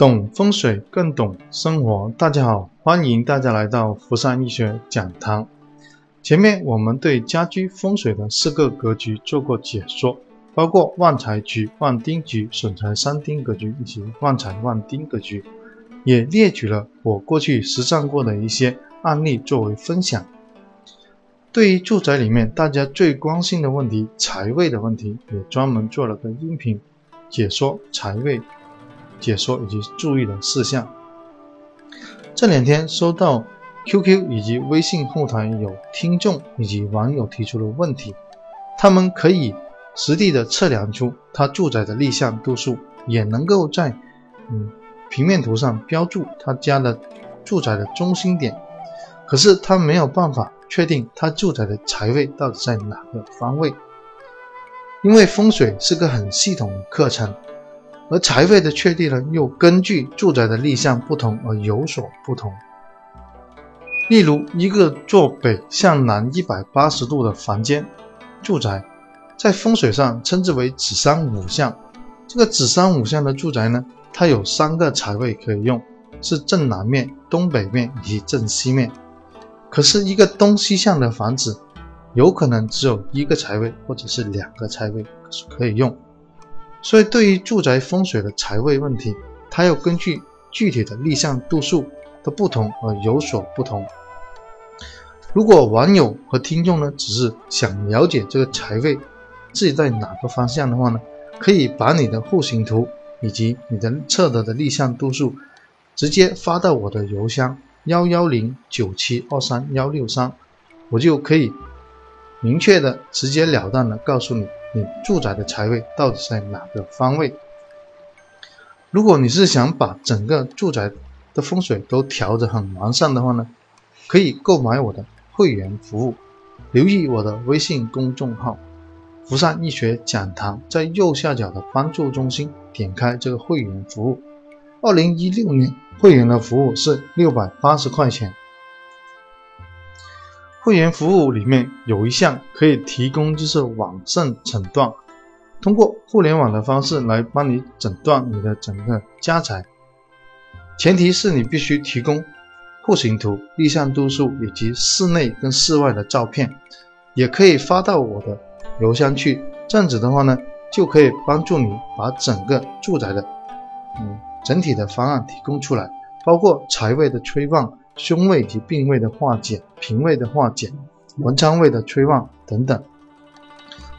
懂风水更懂生活。大家好，欢迎大家来到福山易学讲堂。前面我们对家居风水的四个格局做过解说，包括旺财局、旺丁局、损财三丁格局以及旺财旺丁格局，也列举了我过去实战过的一些案例作为分享。对于住宅里面大家最关心的问题财位的问题，也专门做了个音频解说财位。解说以及注意的事项。这两天收到 QQ 以及微信后台有听众以及网友提出的问题，他们可以实地的测量出他住宅的立向度数，也能够在嗯平面图上标注他家的住宅的中心点，可是他没有办法确定他住宅的财位到底在哪个方位，因为风水是个很系统的课程。而财位的确定呢，又根据住宅的立向不同而有所不同。例如，一个坐北向南一百八十度的房间住宅，在风水上称之为子山五向。这个子山五向的住宅呢，它有三个财位可以用，是正南面、东北面以及正西面。可是，一个东西向的房子，有可能只有一个财位或者是两个财位是可以用。所以，对于住宅风水的财位问题，它要根据具体的立向度数的不同而有所不同。如果网友和听众呢，只是想了解这个财位自己在哪个方向的话呢，可以把你的户型图以及你的测得的立向度数直接发到我的邮箱幺幺零九七二三幺六三，我就可以明确的、直截了当的告诉你。你住宅的财位到底在哪个方位？如果你是想把整个住宅的风水都调得很完善的话呢，可以购买我的会员服务，留意我的微信公众号“福善易学讲堂”，在右下角的帮助中心点开这个会员服务。二零一六年会员的服务是六百八十块钱。会员服务里面有一项可以提供，就是网上诊断，通过互联网的方式来帮你诊断你的整个家宅，前提是你必须提供户型图、立向度数以及室内跟室外的照片，也可以发到我的邮箱去。这样子的话呢，就可以帮助你把整个住宅的嗯整体的方案提供出来，包括财位的催旺。凶位及病位的化解，平位的化解，文昌位的催旺等等，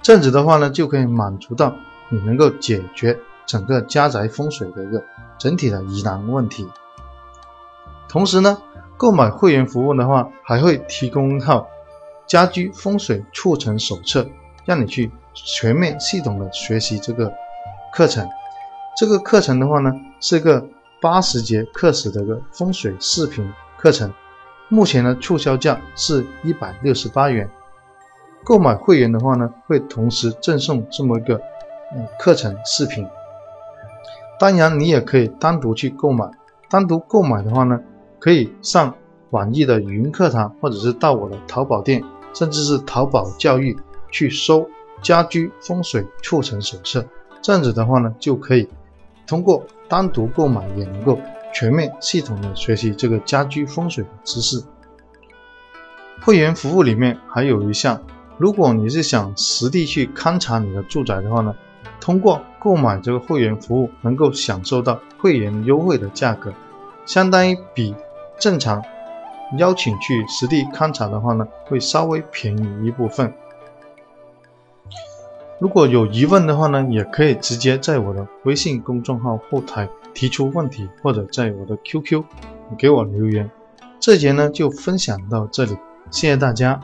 这样子的话呢，就可以满足到你能够解决整个家宅风水的一个整体的疑难问题。同时呢，购买会员服务的话，还会提供一套家居风水促成手册，让你去全面系统的学习这个课程。这个课程的话呢，是个八十节课时的一个风水视频。课程目前的促销价是一百六十八元，购买会员的话呢，会同时赠送这么一个嗯课程视频。当然，你也可以单独去购买。单独购买的话呢，可以上网易的云课堂，或者是到我的淘宝店，甚至是淘宝教育去搜“家居风水促成手册”。这样子的话呢，就可以通过单独购买也能够。全面系统的学习这个家居风水的知识。会员服务里面还有一项，如果你是想实地去勘察你的住宅的话呢，通过购买这个会员服务，能够享受到会员优惠的价格，相当于比正常邀请去实地勘察的话呢，会稍微便宜一部分。如果有疑问的话呢，也可以直接在我的微信公众号后台。提出问题或者在我的 QQ 给我留言，这节呢就分享到这里，谢谢大家。